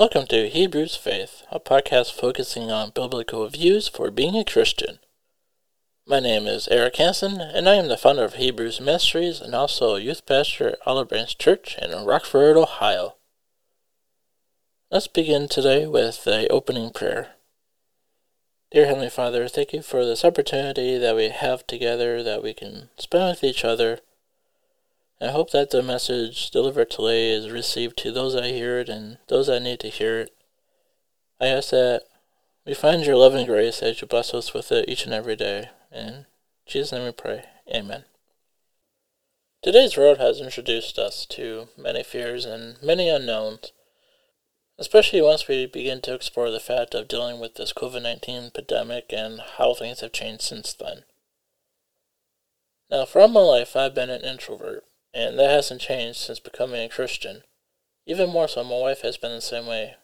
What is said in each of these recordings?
Welcome to Hebrews Faith, a podcast focusing on biblical views for being a Christian. My name is Eric Hansen, and I am the founder of Hebrews Ministries and also a youth pastor at Olive Branch Church in Rockford, Ohio. Let's begin today with the opening prayer. Dear Heavenly Father, thank you for this opportunity that we have together that we can spend with each other I hope that the message delivered today is received to those that hear it and those that need to hear it. I ask that we find your love and grace as you bless us with it each and every day. In Jesus' name we pray. Amen. Today's road has introduced us to many fears and many unknowns, especially once we begin to explore the fact of dealing with this COVID 19 pandemic and how things have changed since then. Now, all my life, I've been an introvert. And that hasn't changed since becoming a Christian. Even more so, my wife has been the same way.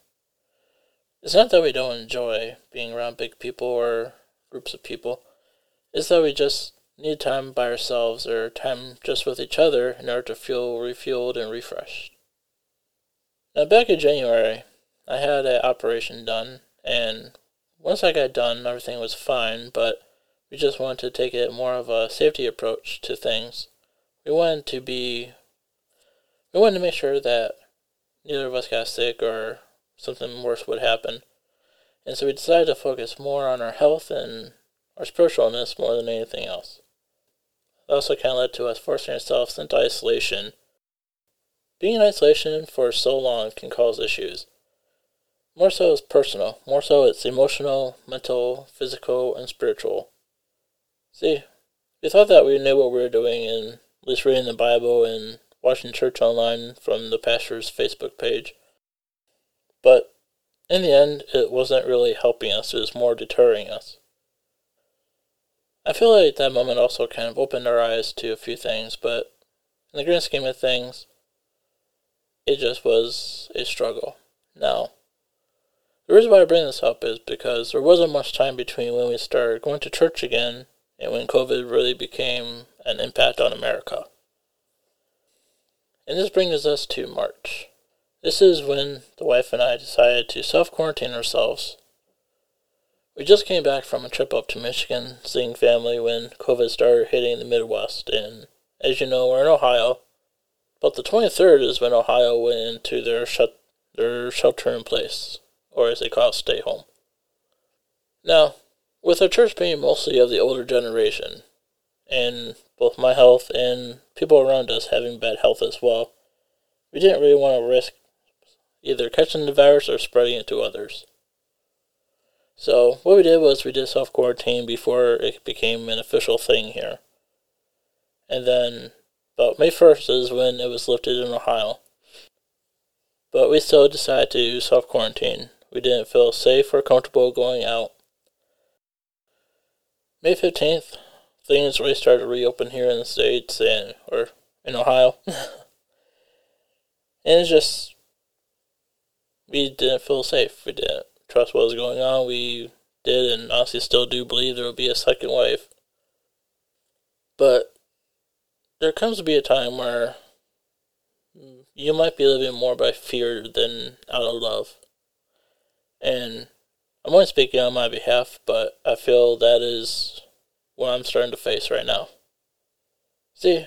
It's not that we don't enjoy being around big people or groups of people, it's that we just need time by ourselves or time just with each other in order to feel refueled and refreshed. Now, back in January, I had an operation done, and once I got done, everything was fine, but we just wanted to take it more of a safety approach to things we wanted to be we wanted to make sure that neither of us got sick or something worse would happen. And so we decided to focus more on our health and our spiritualness more than anything else. That also kind of led to us forcing ourselves into isolation. Being in isolation for so long can cause issues. More so it's personal, more so it's emotional, mental, physical, and spiritual. See, we thought that we knew what we were doing and least reading the Bible and watching church online from the pastor's Facebook page. But in the end, it wasn't really helping us, it was more deterring us. I feel like that moment also kind of opened our eyes to a few things, but in the grand scheme of things, it just was a struggle. Now, the reason why I bring this up is because there wasn't much time between when we started going to church again and when COVID really became an impact on America. And this brings us to March. This is when the wife and I decided to self quarantine ourselves. We just came back from a trip up to Michigan, seeing family when COVID started hitting the Midwest, and as you know, we're in Ohio. But the 23rd is when Ohio went into their shut their shelter in place, or as they call it, stay home. Now, with our church being mostly of the older generation, and both my health and people around us having bad health as well, we didn't really want to risk either catching the virus or spreading it to others. So, what we did was we did self quarantine before it became an official thing here. And then, about May 1st is when it was lifted in Ohio. But we still decided to self quarantine. We didn't feel safe or comfortable going out May 15th, things really started to reopen here in the States and, or in Ohio. and it's just, we didn't feel safe. We didn't trust what was going on. We did and honestly still do believe there will be a second wave. But there comes to be a time where you might be living more by fear than out of love. And I'm only speaking on my behalf, but I feel that is what I'm starting to face right now. See,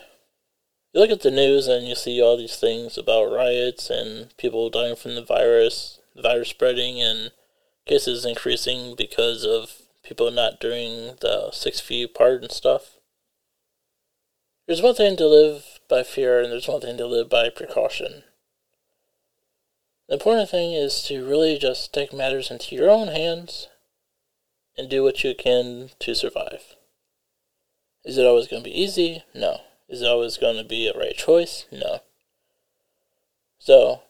you look at the news and you see all these things about riots and people dying from the virus, the virus spreading, and cases increasing because of people not doing the six feet apart and stuff. There's one thing to live by fear, and there's one thing to live by precaution. The important thing is to really just take matters into your own hands and do what you can to survive. Is it always going to be easy? No. Is it always going to be a right choice? No. So,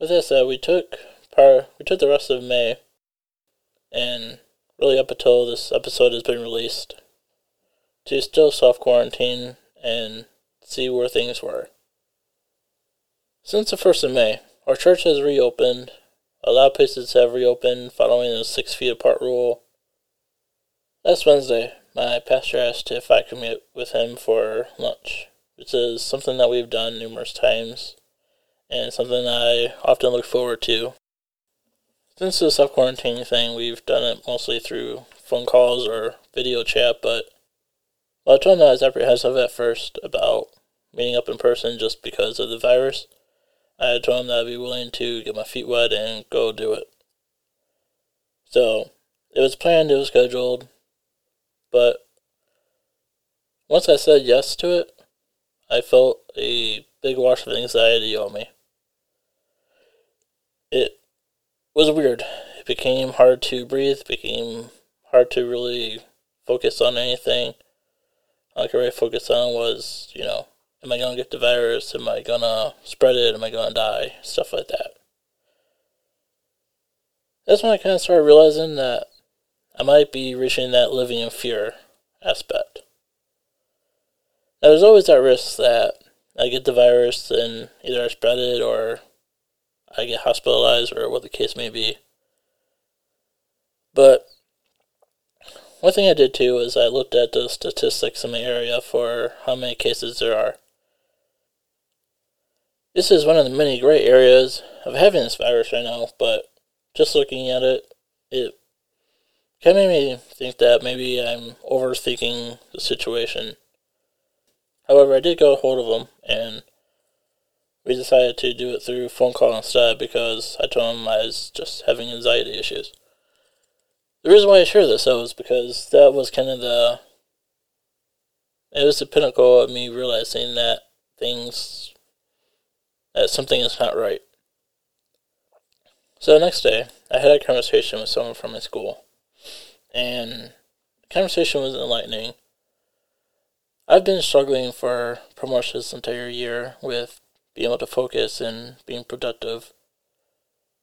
with that said, we took part, we took the rest of May, and really up until this episode has been released, to still self quarantine and see where things were. Since the first of May, our church has reopened. A lot of places have reopened following the six feet apart rule. Last Wednesday, my pastor asked if I could meet with him for lunch, which is something that we've done numerous times and something I often look forward to. since the self quarantine thing, we've done it mostly through phone calls or video chat, but well, I told him I was apprehensive at first about meeting up in person just because of the virus. I told him that I'd be willing to get my feet wet and go do it. So, it was planned, it was scheduled, but once I said yes to it, I felt a big wash of anxiety on me. It was weird. It became hard to breathe, became hard to really focus on anything. All I could really focus on was, you know, am I gonna get the virus? Am I gonna spread it? Am I gonna die? Stuff like that. That's when I kind of started realizing that I might be reaching that living in fear aspect. Now, there's always that risk that I get the virus and either I spread it or I get hospitalized or what the case may be. But one thing I did too is I looked at the statistics in the area for how many cases there are. This is one of the many great areas of having this virus right now, but just looking at it, it kind of made me think that maybe I'm overthinking the situation. However, I did go a hold of him, and we decided to do it through phone call instead because I told him I was just having anxiety issues. The reason why I share this though is because that was kind of the it was the pinnacle of me realizing that things that something is not right. So the next day, I had a conversation with someone from my school, and the conversation was enlightening. I've been struggling for pretty much this entire year with being able to focus and being productive.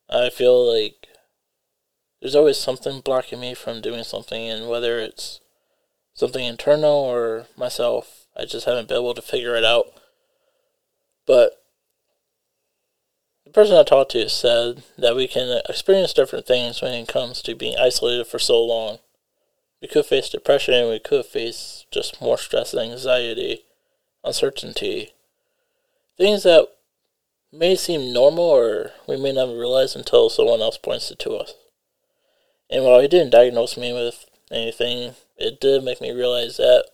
I feel like there's always something blocking me from doing something, and whether it's something internal or myself, I just haven't been able to figure it out. But person I talked to said that we can experience different things when it comes to being isolated for so long. We could face depression, we could face just more stress and anxiety, uncertainty. Things that may seem normal or we may not realize until someone else points it to us. And while he didn't diagnose me with anything, it did make me realize that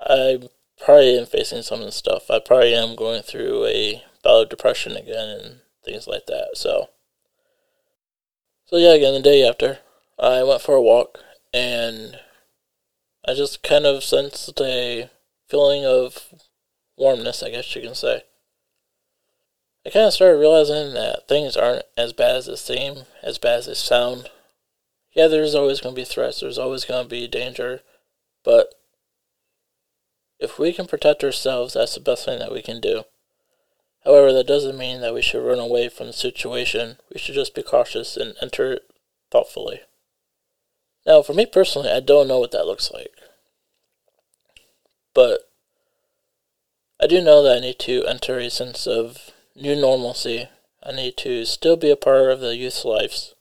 I probably am facing some of the stuff. I probably am going through a bout of depression again and things like that. So, so yeah, again, the day after, I went for a walk and I just kind of sensed a feeling of warmness, I guess you can say. I kind of started realizing that things aren't as bad as they seem, as bad as they sound. Yeah, there's always going to be threats, there's always going to be danger, but if we can protect ourselves, that's the best thing that we can do. However, that doesn't mean that we should run away from the situation. We should just be cautious and enter it thoughtfully. Now, for me personally, I don't know what that looks like. But I do know that I need to enter a sense of new normalcy. I need to still be a part of the youth's lives.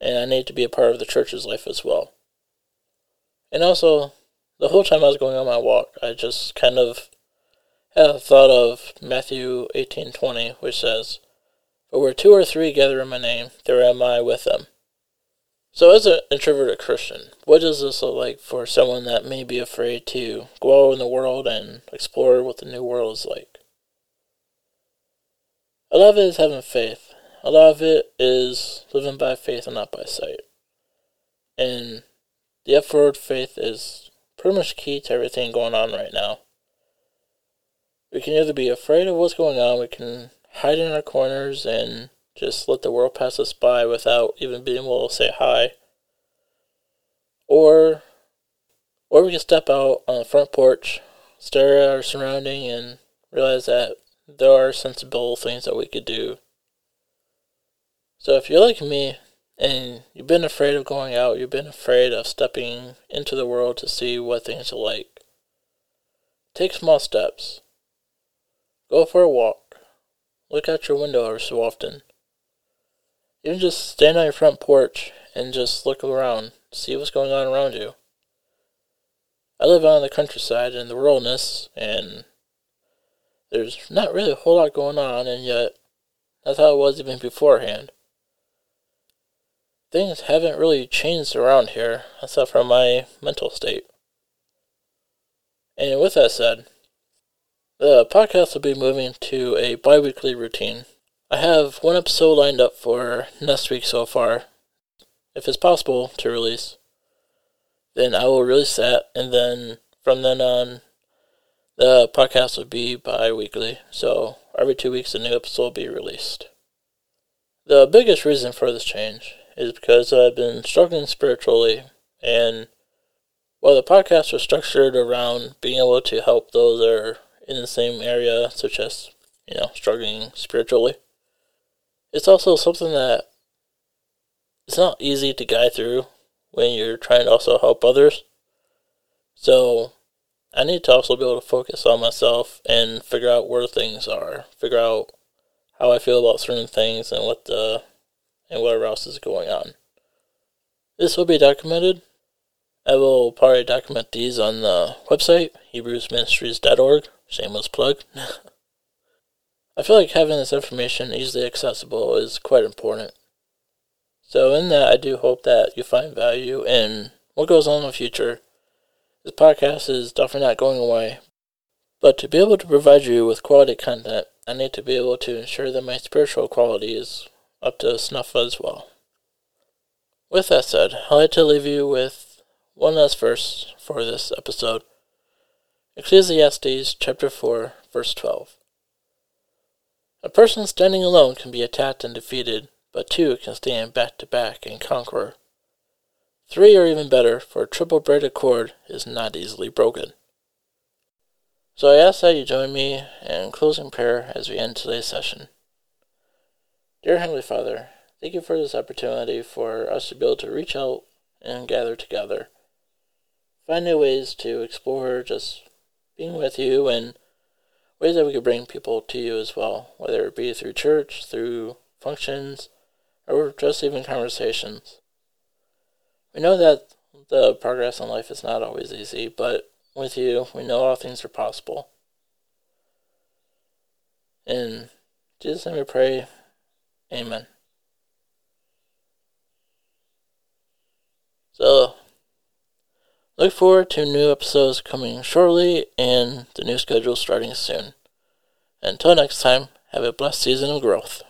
And I need to be a part of the church's life as well. And also, the whole time I was going on my walk, I just kind of had thought of Matthew 18:20, which says, "For where two or three gather in my name, there am I with them." So, as an introverted Christian, what does this look like for someone that may be afraid to go out in the world and explore what the new world is like? A lot of it is having faith. A lot of it is living by faith and not by sight. And the F word faith is pretty much key to everything going on right now. We can either be afraid of what's going on, we can hide in our corners and just let the world pass us by without even being able to say hi. Or or we can step out on the front porch, stare at our surrounding and realize that there are sensible things that we could do. So if you're like me and you've been afraid of going out, you've been afraid of stepping into the world to see what things are like, take small steps. Go for a walk. Look out your window every so often. Even just stand on your front porch and just look around, see what's going on around you. I live out in the countryside in the wilderness, and there's not really a whole lot going on, and yet that's how it was even beforehand. things haven't really changed around here, except for my mental state. And with that said, the podcast will be moving to a bi weekly routine. I have one episode lined up for next week so far, if it's possible to release. Then I will release that, and then from then on, the podcast will be bi weekly. So every two weeks, a new episode will be released. The biggest reason for this change is because I've been struggling spiritually, and while the podcast was structured around being able to help those that are in the same area, such as, you know, struggling spiritually, it's also something that it's not easy to guide through when you're trying to also help others. So I need to also be able to focus on myself and figure out where things are, figure out how I feel about certain things and what the and whatever else is going on. This will be documented. I will probably document these on the website, hebrewsministries.org. Shameless plug. I feel like having this information easily accessible is quite important. So, in that, I do hope that you find value in what goes on in the future. This podcast is definitely not going away, but to be able to provide you with quality content, I need to be able to ensure that my spiritual quality is up to snuff as well. With that said, I'd like to leave you with one last verse for this episode. Ecclesiastes chapter 4, verse 12. A person standing alone can be attacked and defeated, but two can stand back to back and conquer. Three are even better, for a triple braided cord is not easily broken. So I ask that you join me in closing prayer as we end today's session. Dear Heavenly Father, thank you for this opportunity for us to be able to reach out and gather together. Find new ways to explore just being with you and ways that we could bring people to you as well, whether it be through church, through functions, or just even conversations. We know that the progress in life is not always easy, but with you, we know all things are possible. In Jesus' name we pray, Amen. So, look forward to new episodes coming shortly and the new schedule starting soon. Until next time, have a blessed season of growth.